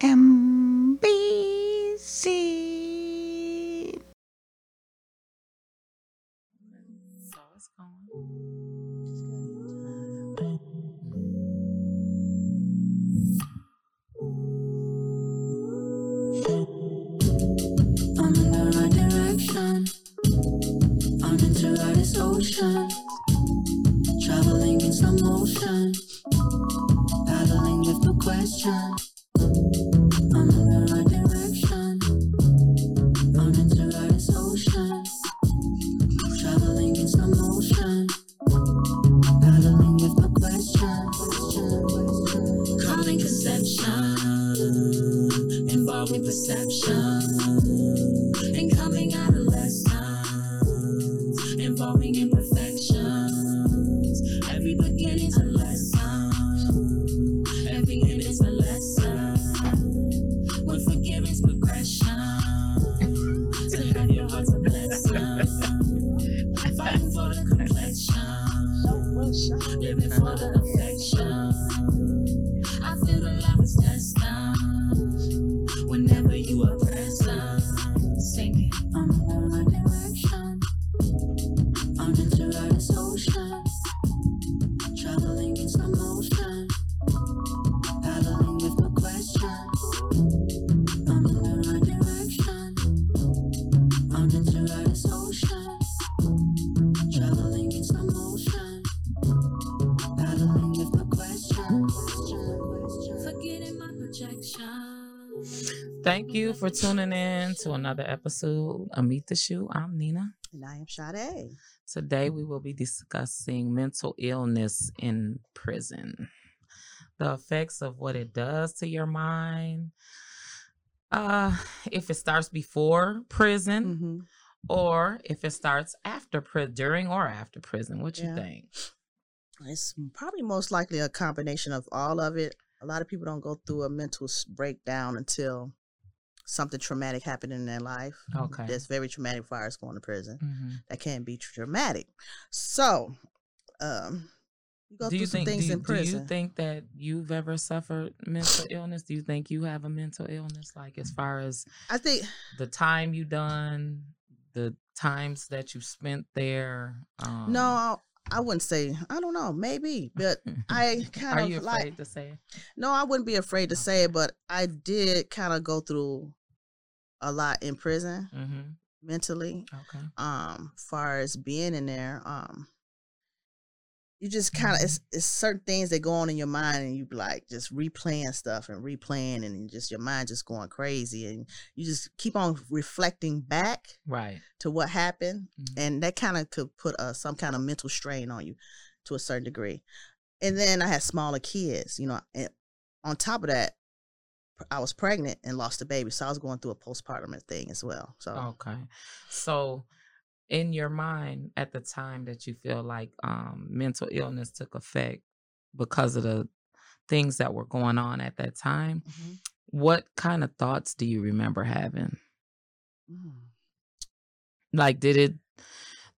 MBC. You for tuning in to another episode of Meet the Shoe. I'm Nina. And I am Sade. Today we will be discussing mental illness in prison, the effects of what it does to your mind. Uh, if it starts before prison Mm-hmm. or if it starts after prison, during or after prison. What you Yeah. think? It's probably most likely a combination of all of it. A lot of people don't go through a mental breakdown until something traumatic happened in their life. Okay. That's very traumatic for us going to prison. Mhm. That can be traumatic. So, um, you go Do through you some think? things do, you- in prison. do you think that you've ever suffered mental illness? Do you think you have a mental illness? Like as far as I think the time you done, the times that you spent there. Um, no, I wouldn't say. I don't know. Maybe, but I kind Are of you like. afraid to say? it? No, I wouldn't be afraid to say it, but I did kind of go through a lot in prison Mm-hmm. mentally. Okay. Um, far as being in there, um, you just kind of it's, it's certain things that go on in your mind, and you like just replaying stuff and replaying, and just your mind just going crazy, and you just keep on reflecting back Right. to what happened, Mhm. and that kind of could put uh, some kind of mental strain on you to a certain degree. And then I had smaller kids, you know, and on top of that, I was pregnant and lost a baby, so I was going through a postpartum thing as well. So Okay. So, in your mind, at the time that you feel like um, mental illness took effect because of the things that were going on at that time, Mhm. what kind of thoughts do you remember having? Mm. Like, did it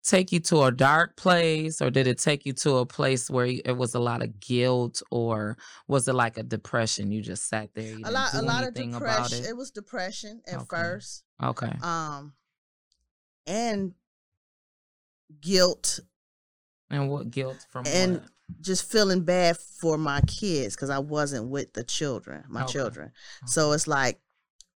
take you to a dark place or did it take you to a place where it was a lot of guilt or was it like a depression? You just sat there, you a lot, a lot of depression. it? It was depression at Okay. first, Okay. um, and guilt And what guilt from and what? just feeling bad for my kids because I wasn't with the children, my Okay. children. So it's like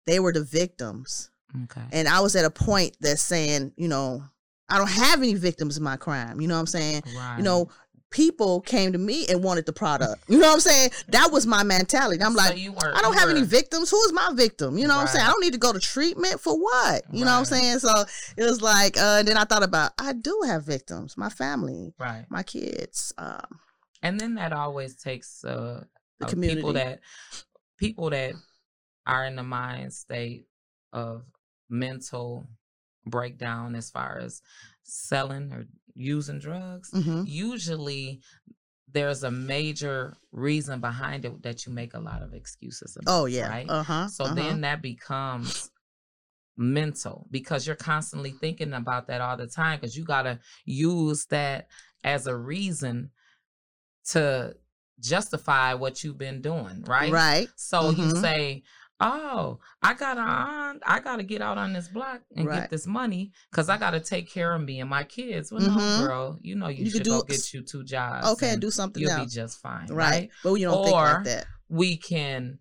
they were the victims. Okay. And I was at a point that's saying, you know, I don't have any victims in my crime. You know what I'm saying? Right. You know, people came to me and wanted the product. You know what I'm saying? That was my mentality. I'm So like, I don't have any victims. Who is my victim? You know what I'm saying? I don't need to go to treatment for what? You know what I'm saying? So it was like, uh, and then I thought about, I do have victims, my family, Right. my kids, um, And then that always takes uh, the community. people that people that are in the mind state of mental breakdown as far as selling or using drugs. Mhm. Usually there's a major reason behind it that you make a lot of excuses about. Oh yeah. Right. Uh huh. So then that becomes mental because you're constantly thinking about that all the time because you got to use that as a reason to justify what you've been doing, right? right. So you Mhm. say, oh, I gotta on, I gotta get out on this block and Right. get this money because I gotta take care of me and my kids. Well, Mhm. no, girl, you know you, You should do go get you two jobs. Okay, do something You'll be just fine, Right. right? But you don't think Or- like that. We can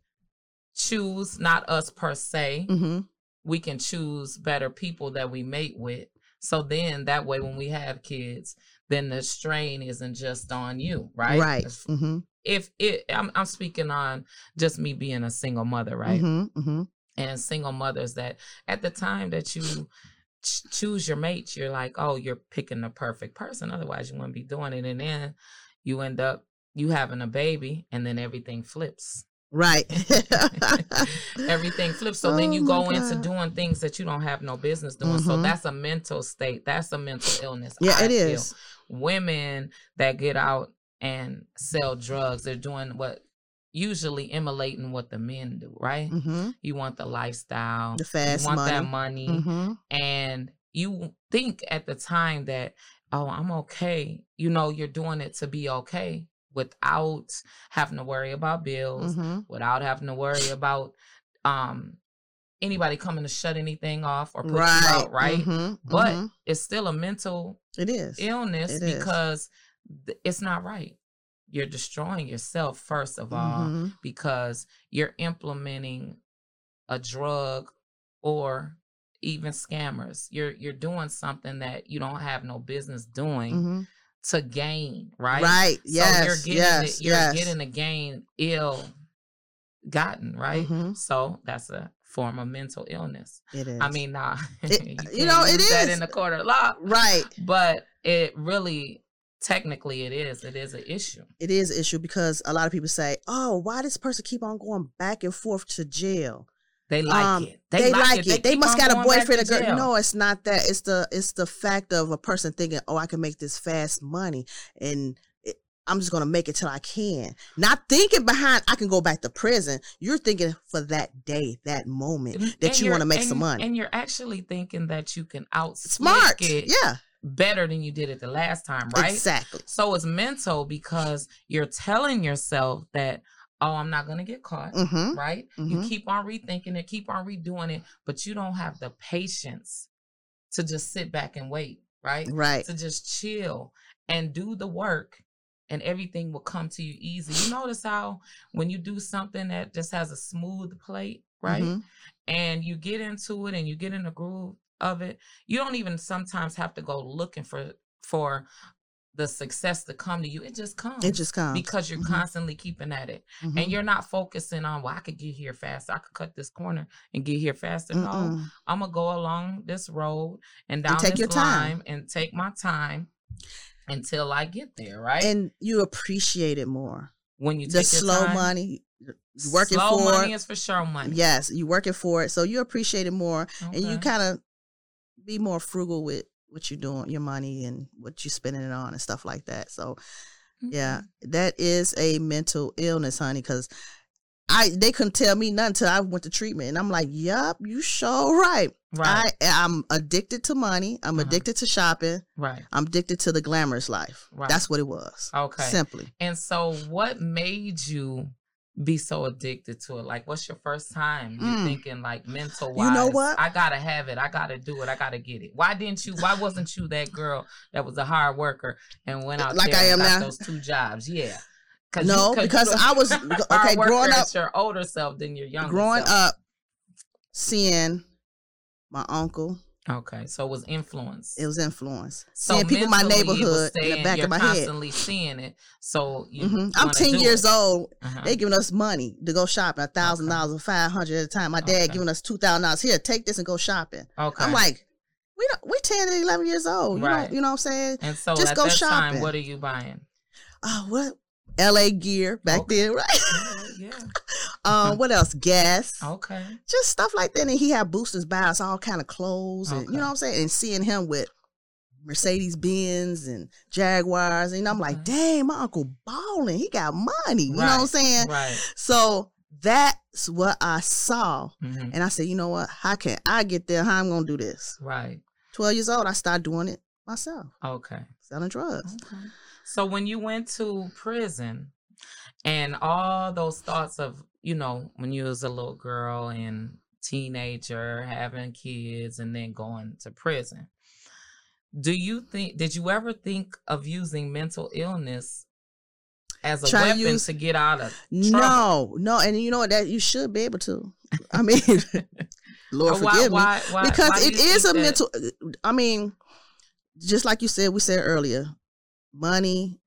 choose not us per se. Mm-hmm. We can choose better people that we mate with. So then that way, when we have kids, then the strain isn't just on you, right? Right. If- Mm-hmm. If it, I'm, I'm speaking on just me being a single mother, right? Mm-hmm. Mm-hmm. and single mothers that at the time that you ch- choose your mate, you're like, oh, you're picking the perfect person. Otherwise, you wouldn't be doing it. And then you end up you having a baby, and then everything flips. Right. everything flips. So then Oh you my go into doing things that you don't have no business doing. So Mhm. that's a mental state. That's a mental illness. yeah, I it is. Women that get out and sell drugs, they're doing what usually emulating what the men do, right? Mm-hmm. You want the lifestyle. The fast you want money. that money. Mm-hmm. And you think at the time that, oh, I'm okay. You know, you're doing it to be okay without having to worry about bills, Mm-hmm. without having to worry about um anybody coming to shut anything off or put Right. you out, right? Mhm, But mhm. it's still a mental it is. illness It is. because th- it's not right. You're destroying yourself first of all Mhm. because you're implementing a drug or even scammers. You're you're doing something that you don't have no business doing Mhm. To gain, right? Right. So Yes. you're getting yes. the, you're yes. getting the gain ill gotten, right? Mhm. So that's a form of mental illness. It is. I mean, nah, It- you, you know, it is. in the court of law, right. but it really, technically, it is. It is an issue. It is an issue because a lot of people say, "Oh, why does this person keep on going back and forth to jail?" They like Um, it. They, like it. They, keep must got a boyfriend. A girl. No, it's not that. It's the it's the fact of a person thinking, "Oh, I can make this fast money, and it, I'm just gonna make it till I can." Not thinking behind, I can go back to prison. You're thinking for that day, that moment And- that and you want to make and- some money. and you're actually thinking that you can out Smart, it yeah, better than you did it the last time, right? exactly. So it's mental because you're telling yourself that, oh, I'm not gonna get caught. Mm-hmm. right? You Mhm. keep on rethinking it, keep on redoing it, but you don't have the patience to just sit back and wait, right? Right. To just chill and do the work and everything will come to you easy. You notice how when you do something that just has a smooth plate, right? Mhm. And you get into it and you get in the groove of it, you don't even sometimes have to go looking for for the success to come to you. It just comes. It just comes because you're Mhm. constantly keeping at it Mhm. and you're not focusing on well i could get here faster i could cut this corner and get here faster no Mm-mm. i'm gonna go along this road and down take this your time. and take my time until i get there right and you appreciate it more. when you The your slow time, money, working slow for money is for sure money Yes, you working for it, so you appreciate it more, and you kind of be more frugal with what you're doing, your money, and what you're spending it on, and stuff like that. So, yeah, that is a mental illness, honey. Because I they couldn't tell me nothing until I went to treatment, and I'm like, "Yup, you sure right. right I I'm addicted to money. I'm Uh-huh. addicted to shopping. right I'm addicted to the glamorous life. Right. That's what it was. okay Simply. and so what made you be so addicted to it like what's your first time you're Mm. thinking like mental wise You know what? i gotta have it i gotta do it i gotta get it why didn't you why wasn't you that girl that was a hard worker and went out Like I and am now? those two jobs yeah No, because I was- okay, growing up- your older self than your younger Growing self. up, seeing my uncle, okay so it was influence it was influence. so seeing people in my neighborhood in the back you're of my head. constantly seeing it so you Mhm. I'm 10 do years it. old. Uh-huh. They giving us money to go shopping, a thousand dollars or five hundred at a time. My dad Okay. giving us two thousand dollars. Here, take this and go shopping. okay I'm like, we don't we ten and eleven years old. You Right. know, you know what I'm saying? and so just at go that time shopping. what are you buying Oh, what? LA gear back Okay. then, right? yeah um, what else? Gas. okay Just stuff like that. And he had boosters buy us all kind of clothes and you know what I'm saying? And seeing him with Mercedes Benz and Jaguars, and I'm like, Okay. dang, my uncle balling. He got money. You know what I'm saying? right So that's what I saw. Mhm. And I said, you know what? How can I get there? How I'm gonna do this? right 12 years old, I started doing it myself, okay selling drugs. Okay. So when you went to prison and all those thoughts of you know when you was a little girl and teenager having kids and then going to prison do you think did you ever think of using mental illness as a Try to weapon use- to get out of No, no, and you know what? That you should be able to. I mean, Lord why- forgive me, why- why- because it is a that- mental. I mean, just like you said, we said earlier, money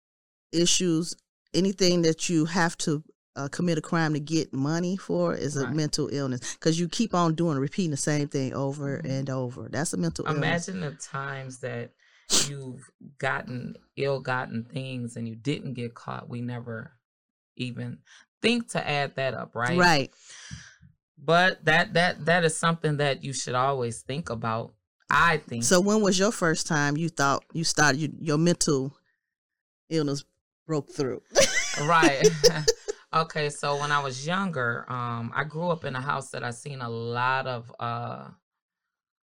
issues, anything that you have to uh, commit a crime to get money for is a Right. mental illness because you keep on doing repeating the same thing over Mhm. and over. That's a mental illness. imagine the times that you've gotten ill-gotten things and you didn't get caught we never even think to add that up right Right. but that that that is something that you should always think about i think So when was your first time you thought you started you, your mental illness broke through? right okay so when i was younger um i grew up in a house that i seen a lot of uh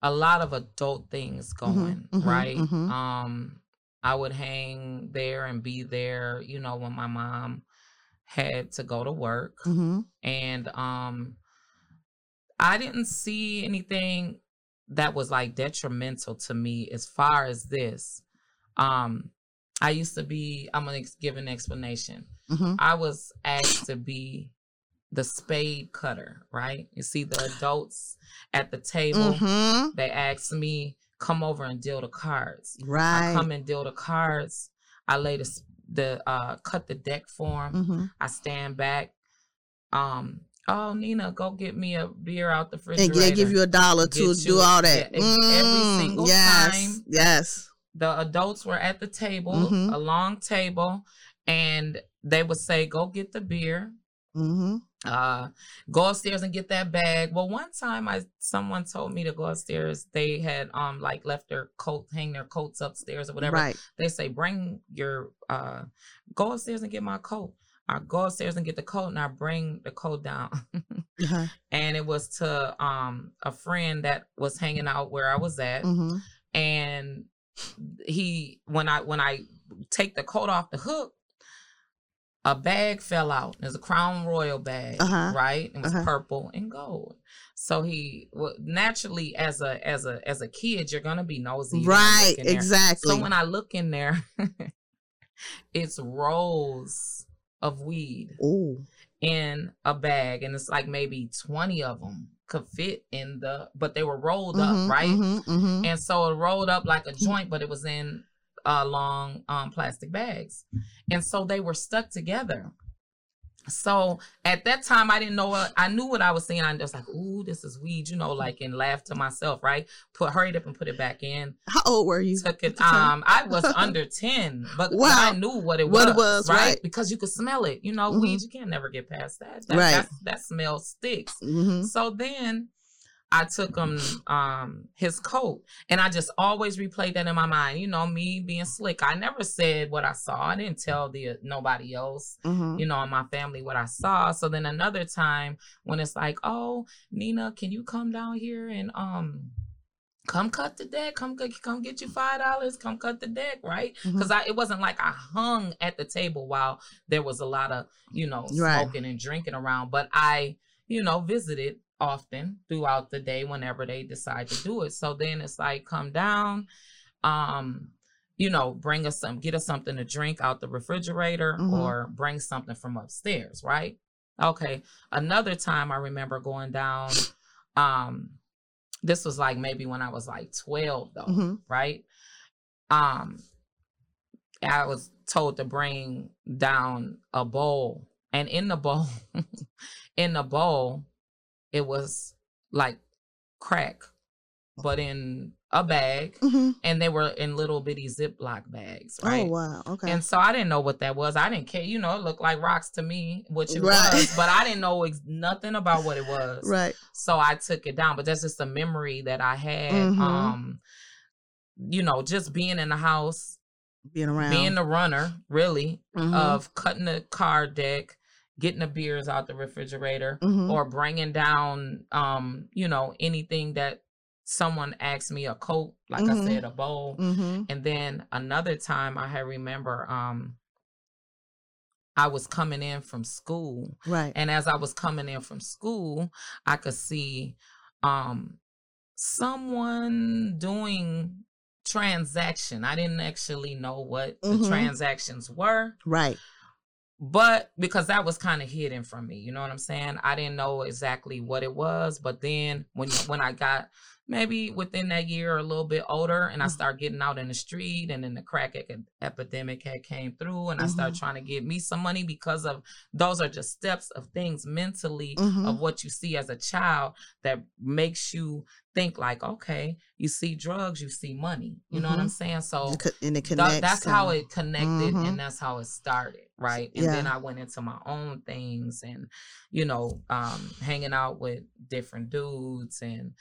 a lot of adult things going mhm, right? mhm. um i would hang there and be there you know when my mom had to go to work. Hmm and um i didn't see anything that was like detrimental to me as far as this. Um i used to be i'm gonna give an explanation hmm i was asked to be the spade cutter right you see the adults at the table hmm they asked me come over and deal the cards i Right. come and deal the cards i lay the the uh cut the deck for 'em. hmm I stand back. Um, oh Nina, go get me a beer out the And refrigerator. they give you a dollar to Get do you- all that. yeah, ex- every Mm, single yes. time. Yes. the adults were at the table, Mhm. a long table, and they would say, "Go get the beer." hmm Uh, go upstairs and get that bag. Well, one time I someone told me to go upstairs. They had um like left their coat, hang their coats upstairs or whatever. Right. they say bring your uh go upstairs and get my coat i go upstairs and get the coat and i bring the coat down Uh-huh. and it was to um a friend that was hanging out where i was at hmm and he when i when i take the coat off the hook a bag fell out It was a crown royal bag Uh-huh. right it was Uh-huh. purple and gold so he well, naturally as a as a as a kid you're gonna be nosy Right. look in there. Exactly. So when I look in there, it's rolls of weed oh. in a bag, and it's like maybe 20 of them could fit in the, but they were rolled up, right? hmm And so it rolled up like a joint, but it was in uh, long um, plastic bags. And so they were stuck together. So at that time, I didn't know what I knew what I was seeing. I was like, "Ooh, this is weed," you know, like and laughed to myself, right? Put hurried up and put it back in How old were you? took it. Um, I was under ten, but Wow. I knew what it was. What it was, right. Because you could smell it. You know, Mhm. weed. You can't never get past that. That, Right. that, that smell sticks. hmm So then, I took him um his coat, and I just always replayed that in my mind. You know, me being slick. I never said what I saw. I didn't tell the nobody else hmm you know, in my family what I saw. So then another time when it's like, oh, Nina, can you come down here and um come cut the deck? Come get come get you five dollars, come cut the deck, right? Because I it wasn't like I hung at the table while there was a lot of, you know, Right. smoking and drinking around. But I, you know, visited often throughout the day whenever they decide to do it. So then it's like come down, um, you know, bring us some, get us something to drink out the refrigerator Mhm. or bring something from upstairs, right? Okay. Another time I remember going down, um, this was like maybe when I was like 12 though, hmm right? Um, I was told to bring down a bowl, and in the bowl, in the bowl, it was like crack, but in a bag, hmm and they were in little bitty Ziploc bags, right? Oh wow. Okay. And so I didn't know what that was. I didn't care. You know, it looked like rocks to me, which it Right. was, but I didn't know ex- nothing about what it was. right. So I took it down. But that's just a memory that I had. Mhm. Um, you know, just being in the house, Being around. being the runner, really, Mhm. of cutting the card deck, getting the beers out the refrigerator, Mhm. or bringing down, um, you know, anything that someone asked me a coat, like I Mhm. said, a bowl. hmm And then another time I had remember um I was coming in from school. Right. And as I was coming in from school, I could see um someone doing transaction. I didn't actually know what the Mhm. transactions were, Right. But because that was kind of hidden from me, you know what I'm saying? I didn't know exactly what it was, but then when when I got maybe within that year or a little bit older and I Mhm. started getting out in the street and then the crack ec- epidemic had came through and I started Mhm. trying to get me some money because of those are just steps of things mentally Mhm. of what you see as a child that makes you think like okay you see drugs you see money you know what i'm Mhm. saying so and it connects. that's how it connected Mhm. and that's how it started right and then i went into my own things and you know um hanging out with different dudes and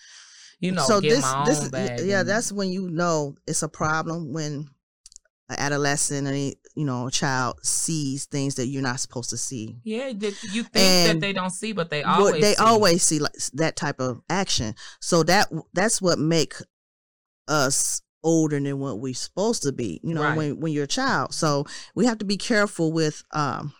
you know so this, this, own y- bag yeah, and- that's when you know it's a problem when an adolescent or you know a child sees things that you're not supposed to see. yeah that you think that they don't see but they always they see. always see like that type of action. So that that's what make us older than what we're supposed to be. You know, Right. when when you're a child. So we have to be careful with um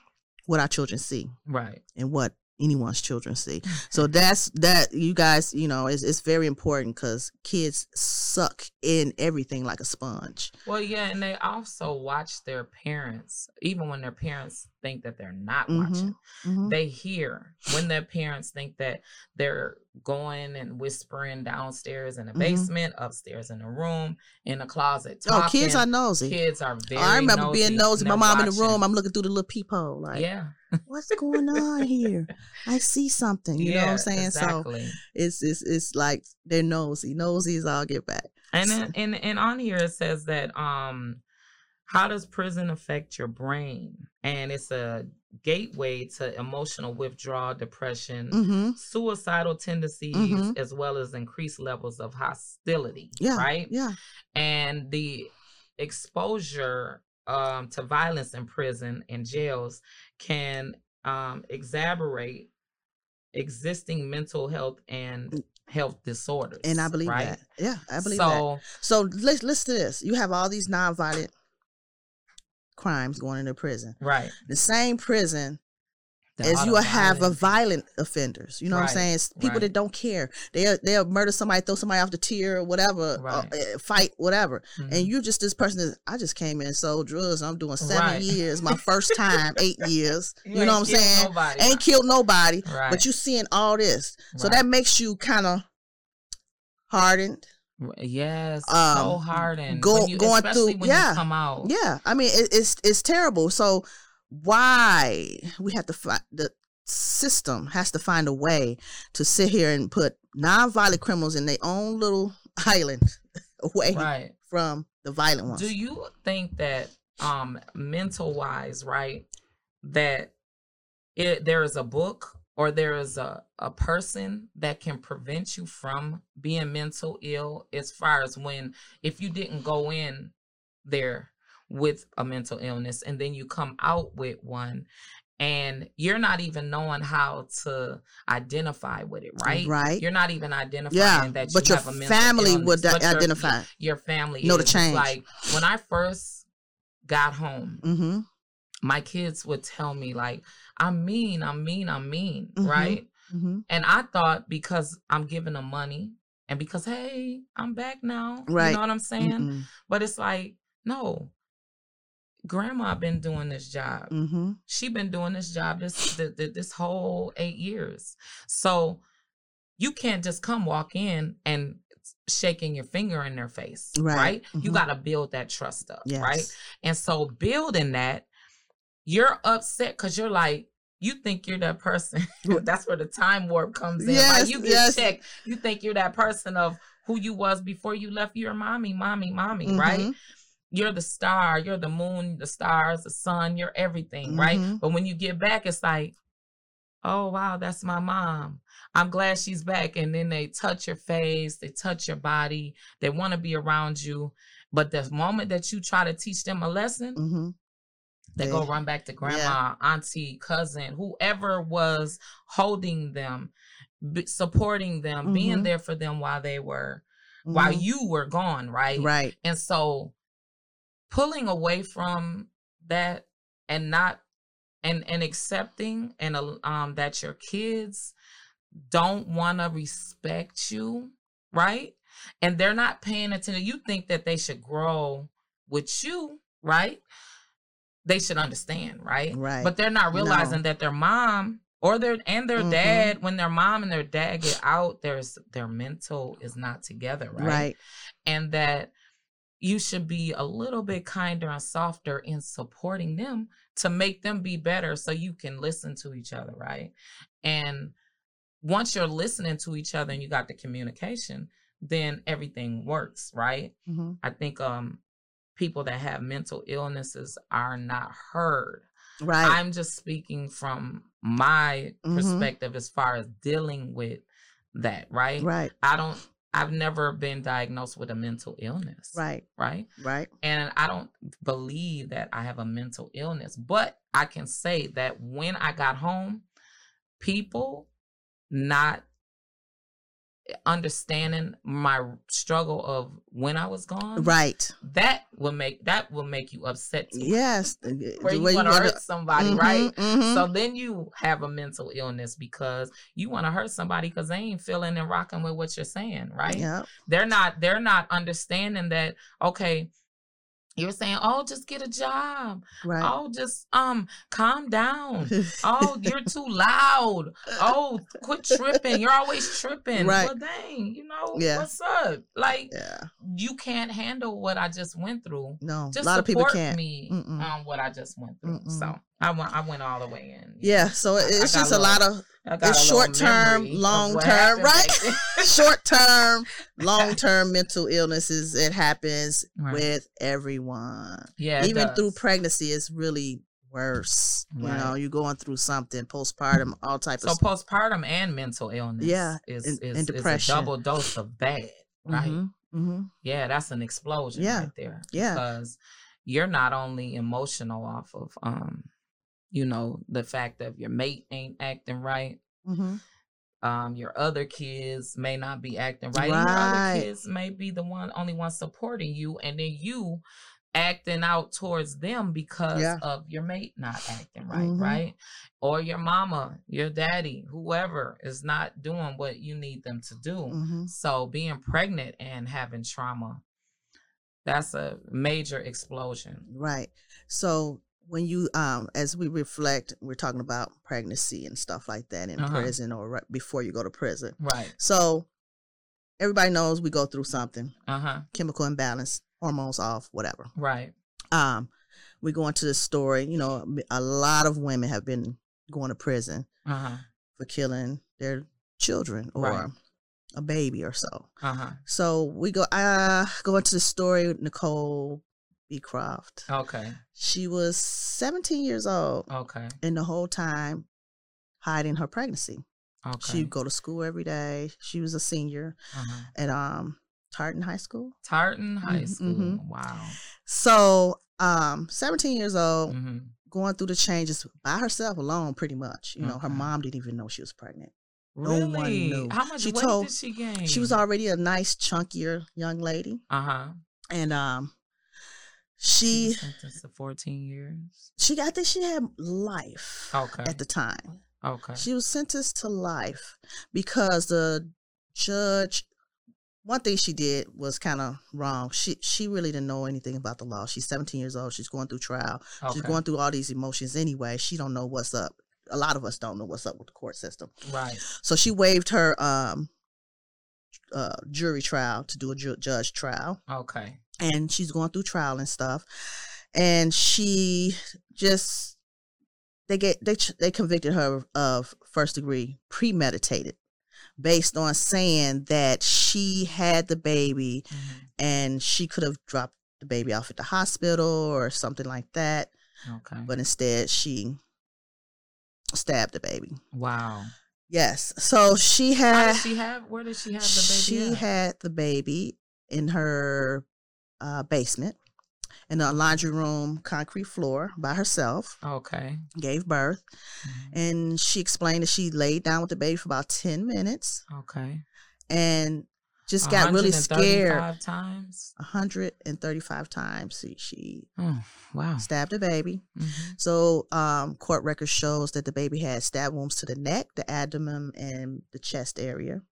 what our children see right and what anyone's children see. So that's that you guys, you know, it's it's very important because kids suck in everything like a sponge. Well, yeah, and they also watch their parents, even when their parents think that they're not Mhm, watching. Mhm. They hear when their parents think that they're going and whispering downstairs in the Mhm. basement, upstairs in the room, in the closet. Oh, kids are nosy. Kids are very. I remember being nosy. My mom in the room. I'm looking through the little peephole. Like, yeah, what's going on here? I see something. You know what I'm saying? So it's it's it's like they're nosy. Nosies all get back. And So- then, and and on here it says that um how does prison affect your brain? And it's a gateway to emotional withdrawal, depression, Mm-hmm. suicidal tendencies, Mhm. as well as increased levels of hostility. Yeah. Right. Yeah. And the exposure um, to violence in prison and jails can um, exacerbate existing mental health and health disorders. And I believe right? that. Yeah, I believe that. so, So let's listen to this. You have all these nonviolent crimes going into prison. Right. The same prison The as you will have a violent offenders. You know what I'm saying? It's people right. that don't care. They'll they'll murder somebody, throw somebody off the tier or whatever, uh, Right. uh, fight whatever. Mhm. And you just this person that I just came in and sold drugs. I'm doing seven Right. years, my first time, eight years. You, know what I'm saying? Nobody. Ain't killed nobody, Right. but you seeing all this. So Right. that makes you kind of hardened. Yes, so um, hard and go- when you, going through- yeah, come out. Yeah, I mean it, it's it's terrible. So why we have to find the system has to find a way to sit here and put nonviolent criminals in their own little island away Right. from the violent ones. Do you think that um mental wise, right, that it there is a book or there is a, a person that can prevent you from being mental ill as far as when if you didn't go in there with a mental illness and then you come out with one and you're not even knowing how to identify with it, right? Right. You're not even identifying yeah, that you but your have a mental family illness, would but identify. your family Know the change. Like when I first got home, Mm-hmm. My kids would tell me like, "I'm mean, I'm mean, I'm mean," Mhm. right? Mm-hmm. And I thought because I'm giving them money and because hey, I'm back now, right you know what I'm saying? Mm-hmm. But it's like, no, grandma been doing this job Mm-hmm. she been doing this job this th- th- this whole eight years so you can't just come walk in and shaking your finger in their face Right. right, you Mhm. got to build that trust up Yes. right and so building that you're upset because you're like you think you're that person that's where the time warp comes in Yes, like you get yes. checked you think you're that person of who you was before you left your mommy mommy mommy right Mhm. you're the star, you're the moon, the stars, the sun, you're everything, right? Mhm. But when you get back, it's like, oh wow, that's my mom. I'm glad she's back. And then they touch your face, they touch your body, they want to be around you. But the moment that you try to teach them a lesson, Mm-hmm. They go run back to grandma, auntie, cousin, whoever was holding them, b- supporting them, being Mhm. there for them while they were, while Mhm. you were gone, right? Right. And so pulling away from that and not and and accepting and um that your kids don't want to respect you, right? And they're not paying attention. You think that they should grow with you, right? They should understand, right? Right. But they're not No. realizing that their mom or their and their Mhm. dad, when their mom and their dad get out, there's their mental is not together, right? Right. And that you should be a little bit kinder and softer in supporting them to make them be better so you can listen to each other, right? And once you're listening to each other and you got the communication, then everything works, right? hmm I think um people that have mental illnesses are not heard. Right. I'm just speaking from my Mhm. perspective as far as dealing with that, right? right. I don't I've never been diagnosed with a mental illness. Right. Right. Right. And I don't believe that I have a mental illness, but I can say that when I got home, people not understanding my struggle of when I was gone, Right. that will make that will make you upset too. Yes. Where you want to hurt somebody, Mhm, right? mhm. So then you have a mental illness because you want to hurt somebody because they ain't feeling and rocking with what you're saying, right? yeah. They're not they're not understanding that, okay, you're saying, oh, just get a job. Right. Oh, just um calm down. Oh, you're too loud. Oh, quit tripping. You're always tripping. Right. Well, dang, you know, Yeah. what's up? Like, yeah. you can't handle what I just went through. No. Just a lot of people can't. me Mm-mm. on what I just went through. Mm-mm. So I went I went all the way in. Yeah. So I- I just a a lot of it's short term, long term, right? short term, long term mental illnesses. It happens Right. with everyone. yeah, Even through pregnancy, it's really worse. You know, you're going through something, postpartum, all types So of So postpartum and mental illness, Yeah, is and- is, and is a depression. double dose of bad, right? hmm Yeah, that's an explosion Yeah, right there. yeah. Because you're not only emotional off of um, you know, the fact of your mate ain't acting right. hmm Um, your other kids may not be acting right. And your other kids may be the one only one supporting you, and then you acting out towards them because Yeah. of your mate not acting right, Mhm. right? Or your mama, your daddy, whoever is not doing what you need them to do. hmm So being pregnant and having trauma, that's a major explosion. Right. So when you um as we reflect, we're talking about pregnancy and stuff like that in Uh-huh. prison or right before you go to prison. Right. So everybody knows we go through something, Uh-huh. chemical imbalance, hormones off, whatever. Right. Um we go into the story, you know, a lot of women have been going to prison Uh-huh. for killing their children or Right. a baby or so. Uh-huh. So we go uh go into the story Nicole Beecroft. Okay. She was 17 years old Okay. and the whole time hiding her pregnancy. Okay. She'd go to school every day. She was a senior uh-huh. at um Tartan High School. Tartan High Mhm, School. mhm. Wow. So um 17 years old, hmm going through the changes by herself alone pretty much. You know, her mom didn't even know she was pregnant. No Really? one knew. How much She weight told- did she gain? She was already a nice chunkier young lady Uh-huh. and um She she sentenced to 14 years. she got this she had life Okay. at the time. Okay. She was sentenced to life because the judge. One thing she did was kind of wrong. She she really didn't know anything about the law. She's 17 years old. She's going through trial. She's going through all these emotions anyway. She don't know what's up. A lot of us don't know what's up with the court system. Right. So she waived her um uh jury trial to do a ju- judge trial Okay. and she's going through trial and stuff and she just they get they they convicted her of first degree premeditated based on saying that she had the baby Mhm. and she could have dropped the baby off at the hospital or something like that Okay. but instead she stabbed the baby wow. Yes so she How had did she have? Where did she have the baby? she at? had the baby in her uh, basement in a laundry room concrete floor by herself Okay. gave birth Mhm. and she explained that she laid down with the baby for about 10 minutes Okay. and just got really scared. 135 times. 135 times she, she Oh, wow. stabbed a baby. Mhm. So, um, court record shows that the baby had stab wounds to the neck, the abdomen, and the chest area.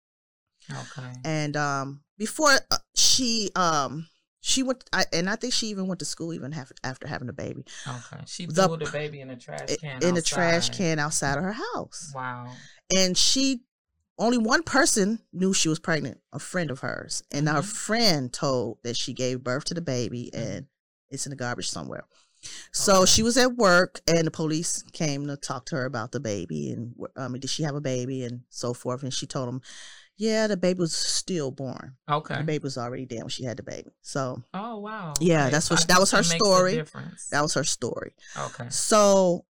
Okay. And um, before uh, she um she went, I, and I think she even went to school even have, after having a baby Okay. She the- threw the baby in a trash can. in the trash can outside of her house. Wow. And she only one person knew she was pregnant, a friend of hers, and her Mhm. friend told that she gave birth to the baby and it's in the garbage somewhere. So Okay. she was at work, and the police came to talk to her about the baby and mean, did she have a baby and so forth. And she told them, yeah, the baby was stillborn. Okay. The baby was already dead when she had the baby. So Oh wow. Yeah, that's what she- that was her a story. that was her story. Okay. So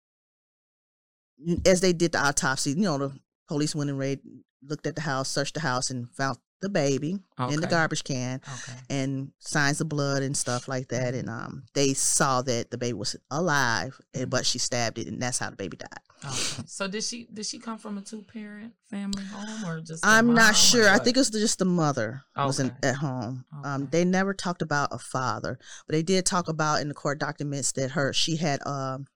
as they did the autopsy, you know, the police went and raid, looked at the house, searched the house, and found the baby in the garbage can Okay. and signs of blood and stuff like that. And um, they saw that the baby was alive, and, but she stabbed it, and that's how the baby died. Okay. So did she did she come from a two parent family home or just? I'm not sure. I think it was just the mother was in, at home. Um, they never talked about a father, but they did talk about in the court documents that her she had um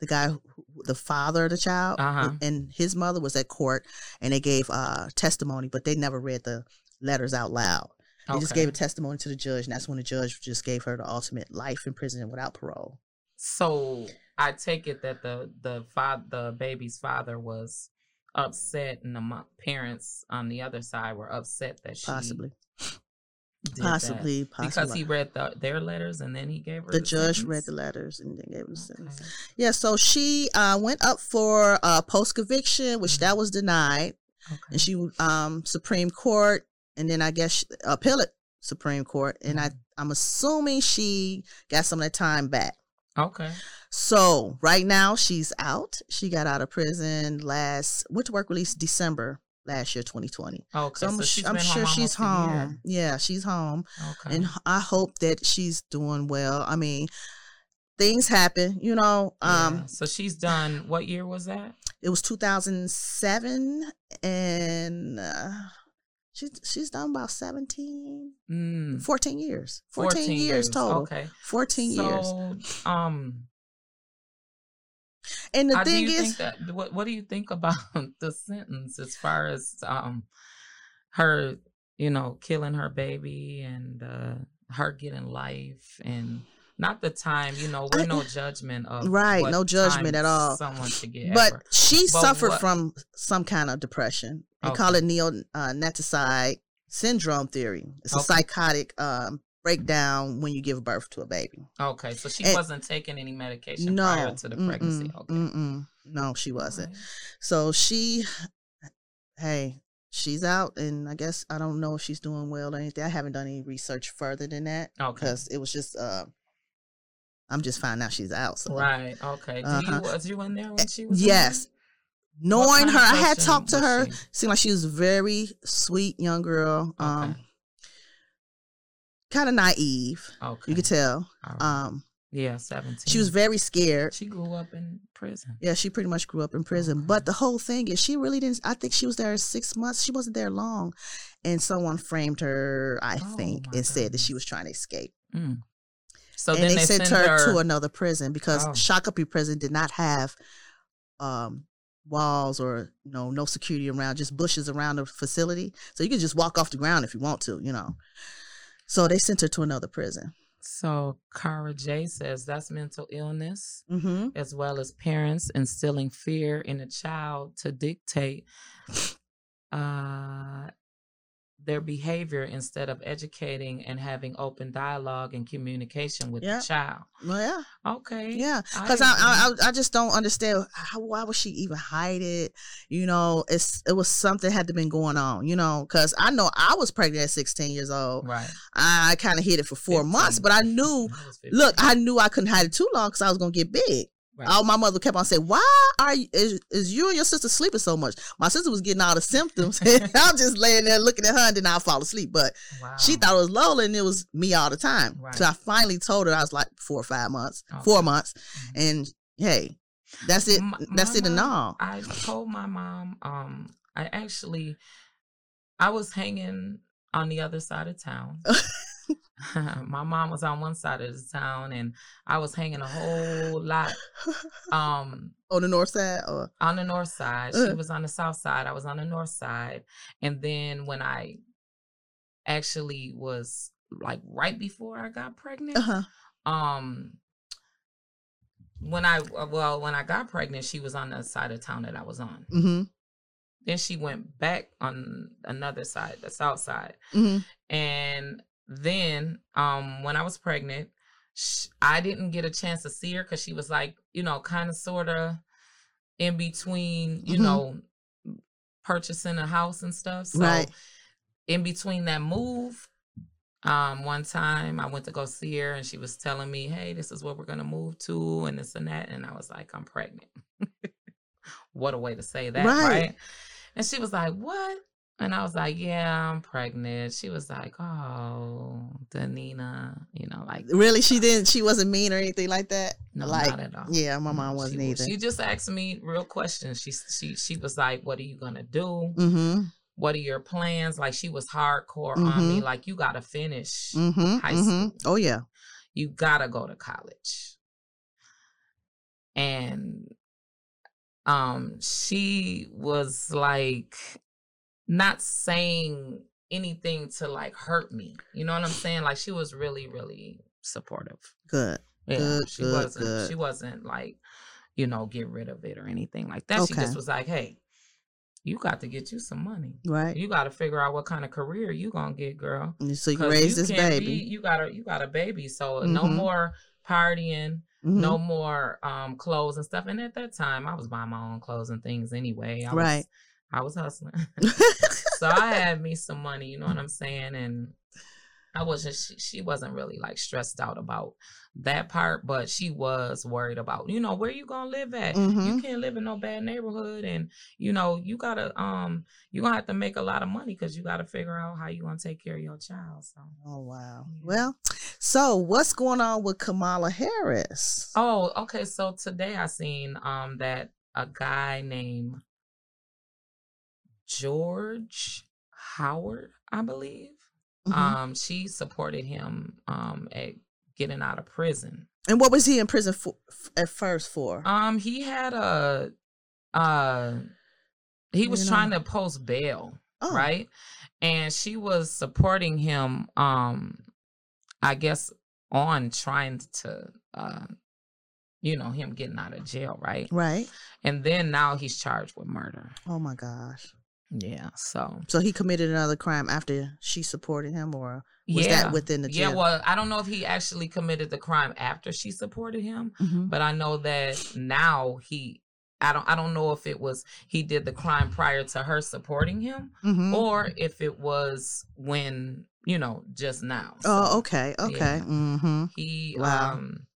the guy, who, the father of the child, Uh-huh. and his mother was at court, and they gave uh testimony, but they never read the letters out loud. They just gave a testimony to the judge, and that's when the judge just gave her the ultimate life in prison without parole. So I take it that the the father, the baby's father, was upset, and the mo- parents on the other side were upset that she Possibly. Possibly, possibly. because he read the, their letters and then he gave her the the judge read the letters and then gave him the sentence. Okay. Yeah, so she uh, went up for uh, post conviction, which that was denied, Okay. and she um Supreme Court, and then I guess she, appellate Supreme Court, and I Mhm. I'm assuming she got some of that time back. okay. So right now she's out. She got out of prison last went to work release December last year, 2020. Okay. So I'm, so she's I'm been sure home she's almost a year. home. Yeah, she's home, Okay. and I hope that she's doing well. I mean, things happen, you know. Um, Yeah. So she's done. What year was that? it was 2007 and uh, she's she's done about 17 Mm, 14 years 14, years, total Okay. 14 years um, and the how thing is think that? What What do you think about the sentence as far as um her, you know, killing her baby and uh her getting life and not the time, you know, we're no judgment of Right, no judgment at all. Someone should get, but ever. she But suffered what- from some kind of depression they call Okay. it neonaticide syndrome theory it's a psychotic um, breakdown when you give birth to a baby Okay, so she and- wasn't taking any medication no prior to the pregnancy. mm-mm, Okay, mm-mm. no she wasn't Alright. So she, hey, she's out, and I guess I don't know if she's doing well or anything. I haven't done any research further than that Okay. because it was just, uh, I'm just finding out she's out. So. Right. Okay. Uh-huh. you was you in there when she was? Yes, there? knowing her, I had talked to her. she? Seemed like she was a very sweet young girl. Um, Okay. Kind of naive. Okay. You could tell. Right. Um, yeah, seventeen. she was very scared. She grew up in prison. Yeah, she pretty much grew up in prison. Okay. But the whole thing is, she really didn't. I think she was there six months. She wasn't there long, and someone framed her. I Oh, think and said that she was trying to escape. Mm. So and then they, sent send her, to another prison because Oh. Shakopee prison did not have um, walls or you know no security around, just bushes around the facility. So you could just walk off the ground if you want to, you know. So they sent her to another prison. So Cara J says that's mental illness Mm-hmm. as well as parents instilling fear in a child to dictate uh, their behavior instead of educating and having open dialogue and communication with Yeah. the child. Well, yeah. Okay. Yeah, because I, I. I I just don't understand how why would she even hide it? You know, it's it was something had to been going on. You know, because I know I was pregnant at 16 years old. Right. I, I kind of hid it for four months, but I knew. I Look, I knew I couldn't hide it too long because I was gonna get big. Right. All my mother kept on saying, "Why are you, is, is you and your sister sleeping so much?" My sister was getting all the symptoms. I'm just laying there looking at her, and then I'll fall asleep. But wow. she thought it was Lola, and it was me all the time. Right. So I finally told her I was like four or five months, four Okay. months, Mhm. and hey, that's it. My- that's my it and all. I told my mom, um, I actually, I was hanging on the other side of town. my mom was on one side of the town, and I was hanging a whole lot um on the north side or on the north side. She Uh. was on the south side. I was on the north side. And then when I actually was like right before I got pregnant, uh-huh. um when I uh, well when I got pregnant, she was on the side of town that I was on. Mm-hmm. Then she went back on another side, the south side. Mm-hmm. And then um when I was pregnant, sh- I didn't get a chance to see her because she was like, you know, kind of sort of in between, you Mhm. know, purchasing a house and stuff. So Right. in between that move, um, one time I went to go see her and she was telling me, Hey, this is what we're gonna move to and this and that. And I was like, I'm pregnant. what a way to say that, Right. right? And she was like, What? And I was like, Yeah, I'm pregnant. She was like, Oh, Danina, you know, like Really, she didn't. She wasn't mean or anything like that. no, like, not at all. yeah, my mom wasn't she, either. She just asked me real questions. She she she was like, "What are you gonna do? mm-hmm. What are your plans?" Like she was hardcore on me. Mhm. Like you gotta finish Mm-hmm. high mm-hmm. school. Oh yeah. You gotta go to college. And um, she was like not saying anything to like hurt me. You know what I'm saying? Like she was really really supportive. Good. Yeah, Good, she good, wasn't. good. She wasn't like, you know, get rid of it or anything like that. She just was like, "Hey, you got to get you some money. Right. You got to figure out what kind of career you gonna get, girl. so you raise this baby. be- you got a you got a baby, so no Mhm. more partying, Mhm. no more um clothes and stuff. And at that time, I was buying my own clothes and things anyway. I Right. Was, I was hustling, so I had me some money. You know what I'm saying? And I wasn't. She, she wasn't really like stressed out about that part, but she was worried about you know where you gonna live at. You Mhm. can't live in no bad neighborhood, and you know you gotta um you gonna have to make a lot of money because you gotta figure out how you gonna take care of your child. So. Oh wow. Yeah. Well, so what's going on with Kamala Harris? Oh, okay. So today I seen um that a guy named George Howard, I believe. Mhm. Um, she supported him um at getting out of prison. and what was he in prison for f- at first for? Um, he had a uh he was You trying to post bail, oh, right? And she was supporting him um I guess on trying to uh you know him getting out of jail, right? Right. And then now he's charged with murder. Oh my gosh. Yeah. So So he committed another crime after she supported him, or was yeah. that within the yeah, well, I don't know if he actually committed the crime after she supported him, Mhm. but I know that now he I don't I don't know if it was he did the crime prior to her supporting him Mhm. or if it was when, you know, just now. Oh, okay. Okay. yeah. Mm-hmm. He Wow. um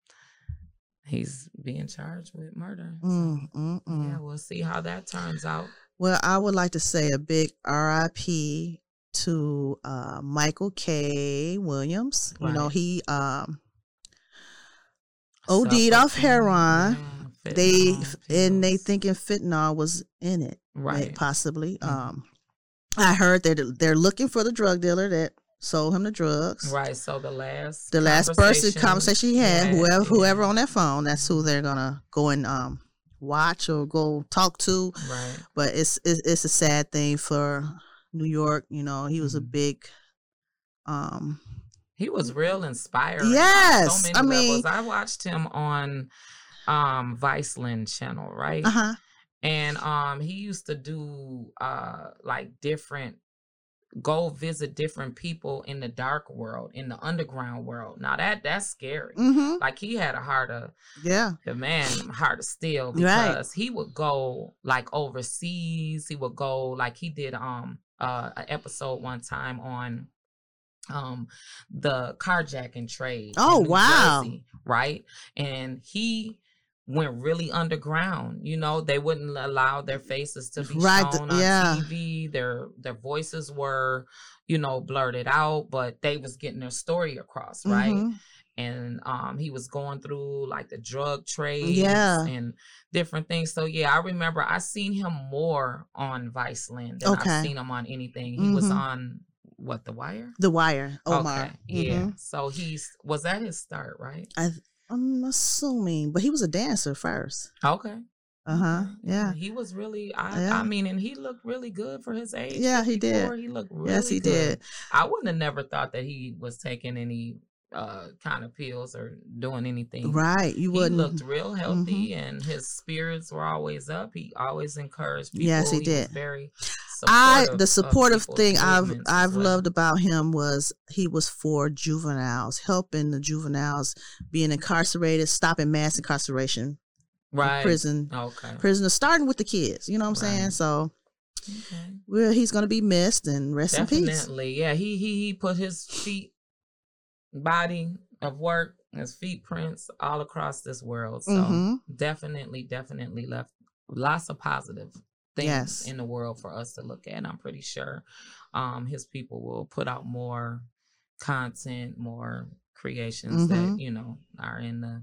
he's being charged with murder. So, Mm, mm, mm. yeah, we'll see how that turns out. Well, I would like to say a big RIP to uh, Michael K. Williams. You know, he um, OD'd off heroin. Yeah, they fentanyl and they thinking fentanyl was in it, right. possibly. Mhm. Um, I heard that they're looking for the drug dealer that sold him the drugs. Right. So the last The last person conversation he had, yeah, whoever whoever on that phone, that's who they're gonna go and um watch or go talk to. Right. but it's it's, it's a sad thing for New York. You know, he was a Mhm. big. Um. He was real inspiring. Yes, So I mean- levels. I watched him on um Viceland channel, right? Uh huh. And um he used to do uh like different go visit different people in the dark world, in the underground world. Now that that's scary. Mm-hmm. Like he had a heart of Yeah. the man heart of steel Right. because he would go like overseas he would go like he did um uh an episode one time on um the carjacking trade Oh, wow. Jersey, right and he went really underground you know they wouldn't allow their faces to be Right, shown on yeah. tv their their voices were you know blurted out but they was getting their story across right Mhm. and um he was going through like the drug trade Yeah. and different things so yeah i remember i seen him more on viceland than Okay. i've seen him on anything he was Mhm. on what the wire? The Wire, Omar. Okay, yeah. Mhm. So he's was that his start, right? I, I'm assuming, but he was a dancer first. Okay. Uh huh. Yeah. He was really. I. Yeah. I mean, and he looked really good for his age. Yeah, he did. He looked really. yes, he good. did. I wouldn't have never thought that he was taking any uh kind of pills or doing anything. Right. You He wouldn't. He looked real healthy and his spirits were always up. He always encouraged people. Yes, he was did. very I the supportive thing I've I've well. loved about him was he was for juveniles, helping the juveniles being incarcerated, stopping mass incarceration, in right prison Okay. prisoners, starting with the kids. You know what I'm saying? So okay. well, he's gonna be missed and rest in peace. Definitely. Yeah, he he he put his feet body of work, his feet prints all across this world. So Mhm. definitely, definitely left lots of positive things Yes. in the world for us to look at. I'm pretty sure um his people will put out more content, more creations Mhm. that, you know, are in the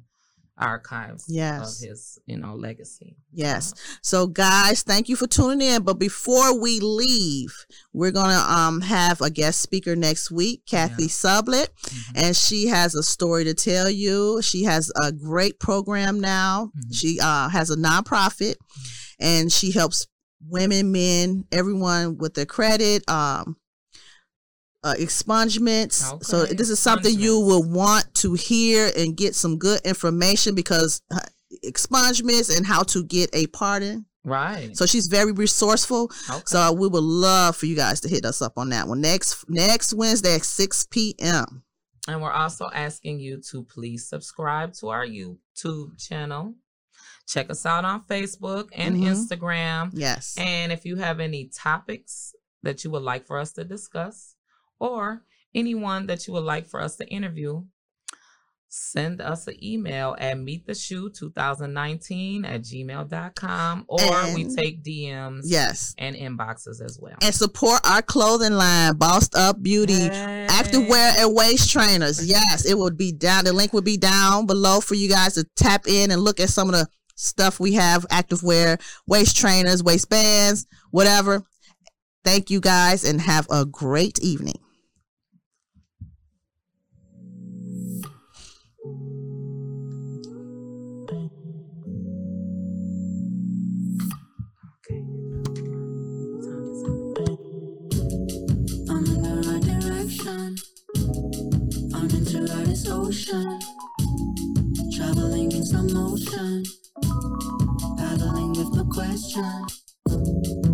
archives Yes. of his, you know, legacy. Yes. So guys, thank you for tuning in. But before we leave, we're gonna um have a guest speaker next week, Kathy Yeah. Sublett, Mhm. and she has a story to tell you. She has a great program now. Mhm. She uh has a nonprofit and she helps women, men, everyone with their credit, um uh, expungements. So this is something you will want to hear and get some good information because uh, expungements and how to get a pardon. Right. So she's very resourceful. okay. So we would love for you guys to hit us up on that one next next Wednesday at 6 p.m. And we're also asking you to please subscribe to our YouTube channel. Check us out on Facebook and Mhm. Instagram. Yes. And if you have any topics that you would like for us to discuss or anyone that you would like for us to interview, send us an email at meettheshoe2019 at gmail.com or we take DMs Yes. and inboxes as well. And support our clothing line, Bossed Up Beauty. Activewear and waist trainers. Yes, it will be down. The link will be down below for you guys to tap in and look at some of the stuff we have activewear, waist trainers, waistbands, whatever. Thank you guys and have a great evening. Ocean. Traveling in slow motion with the question.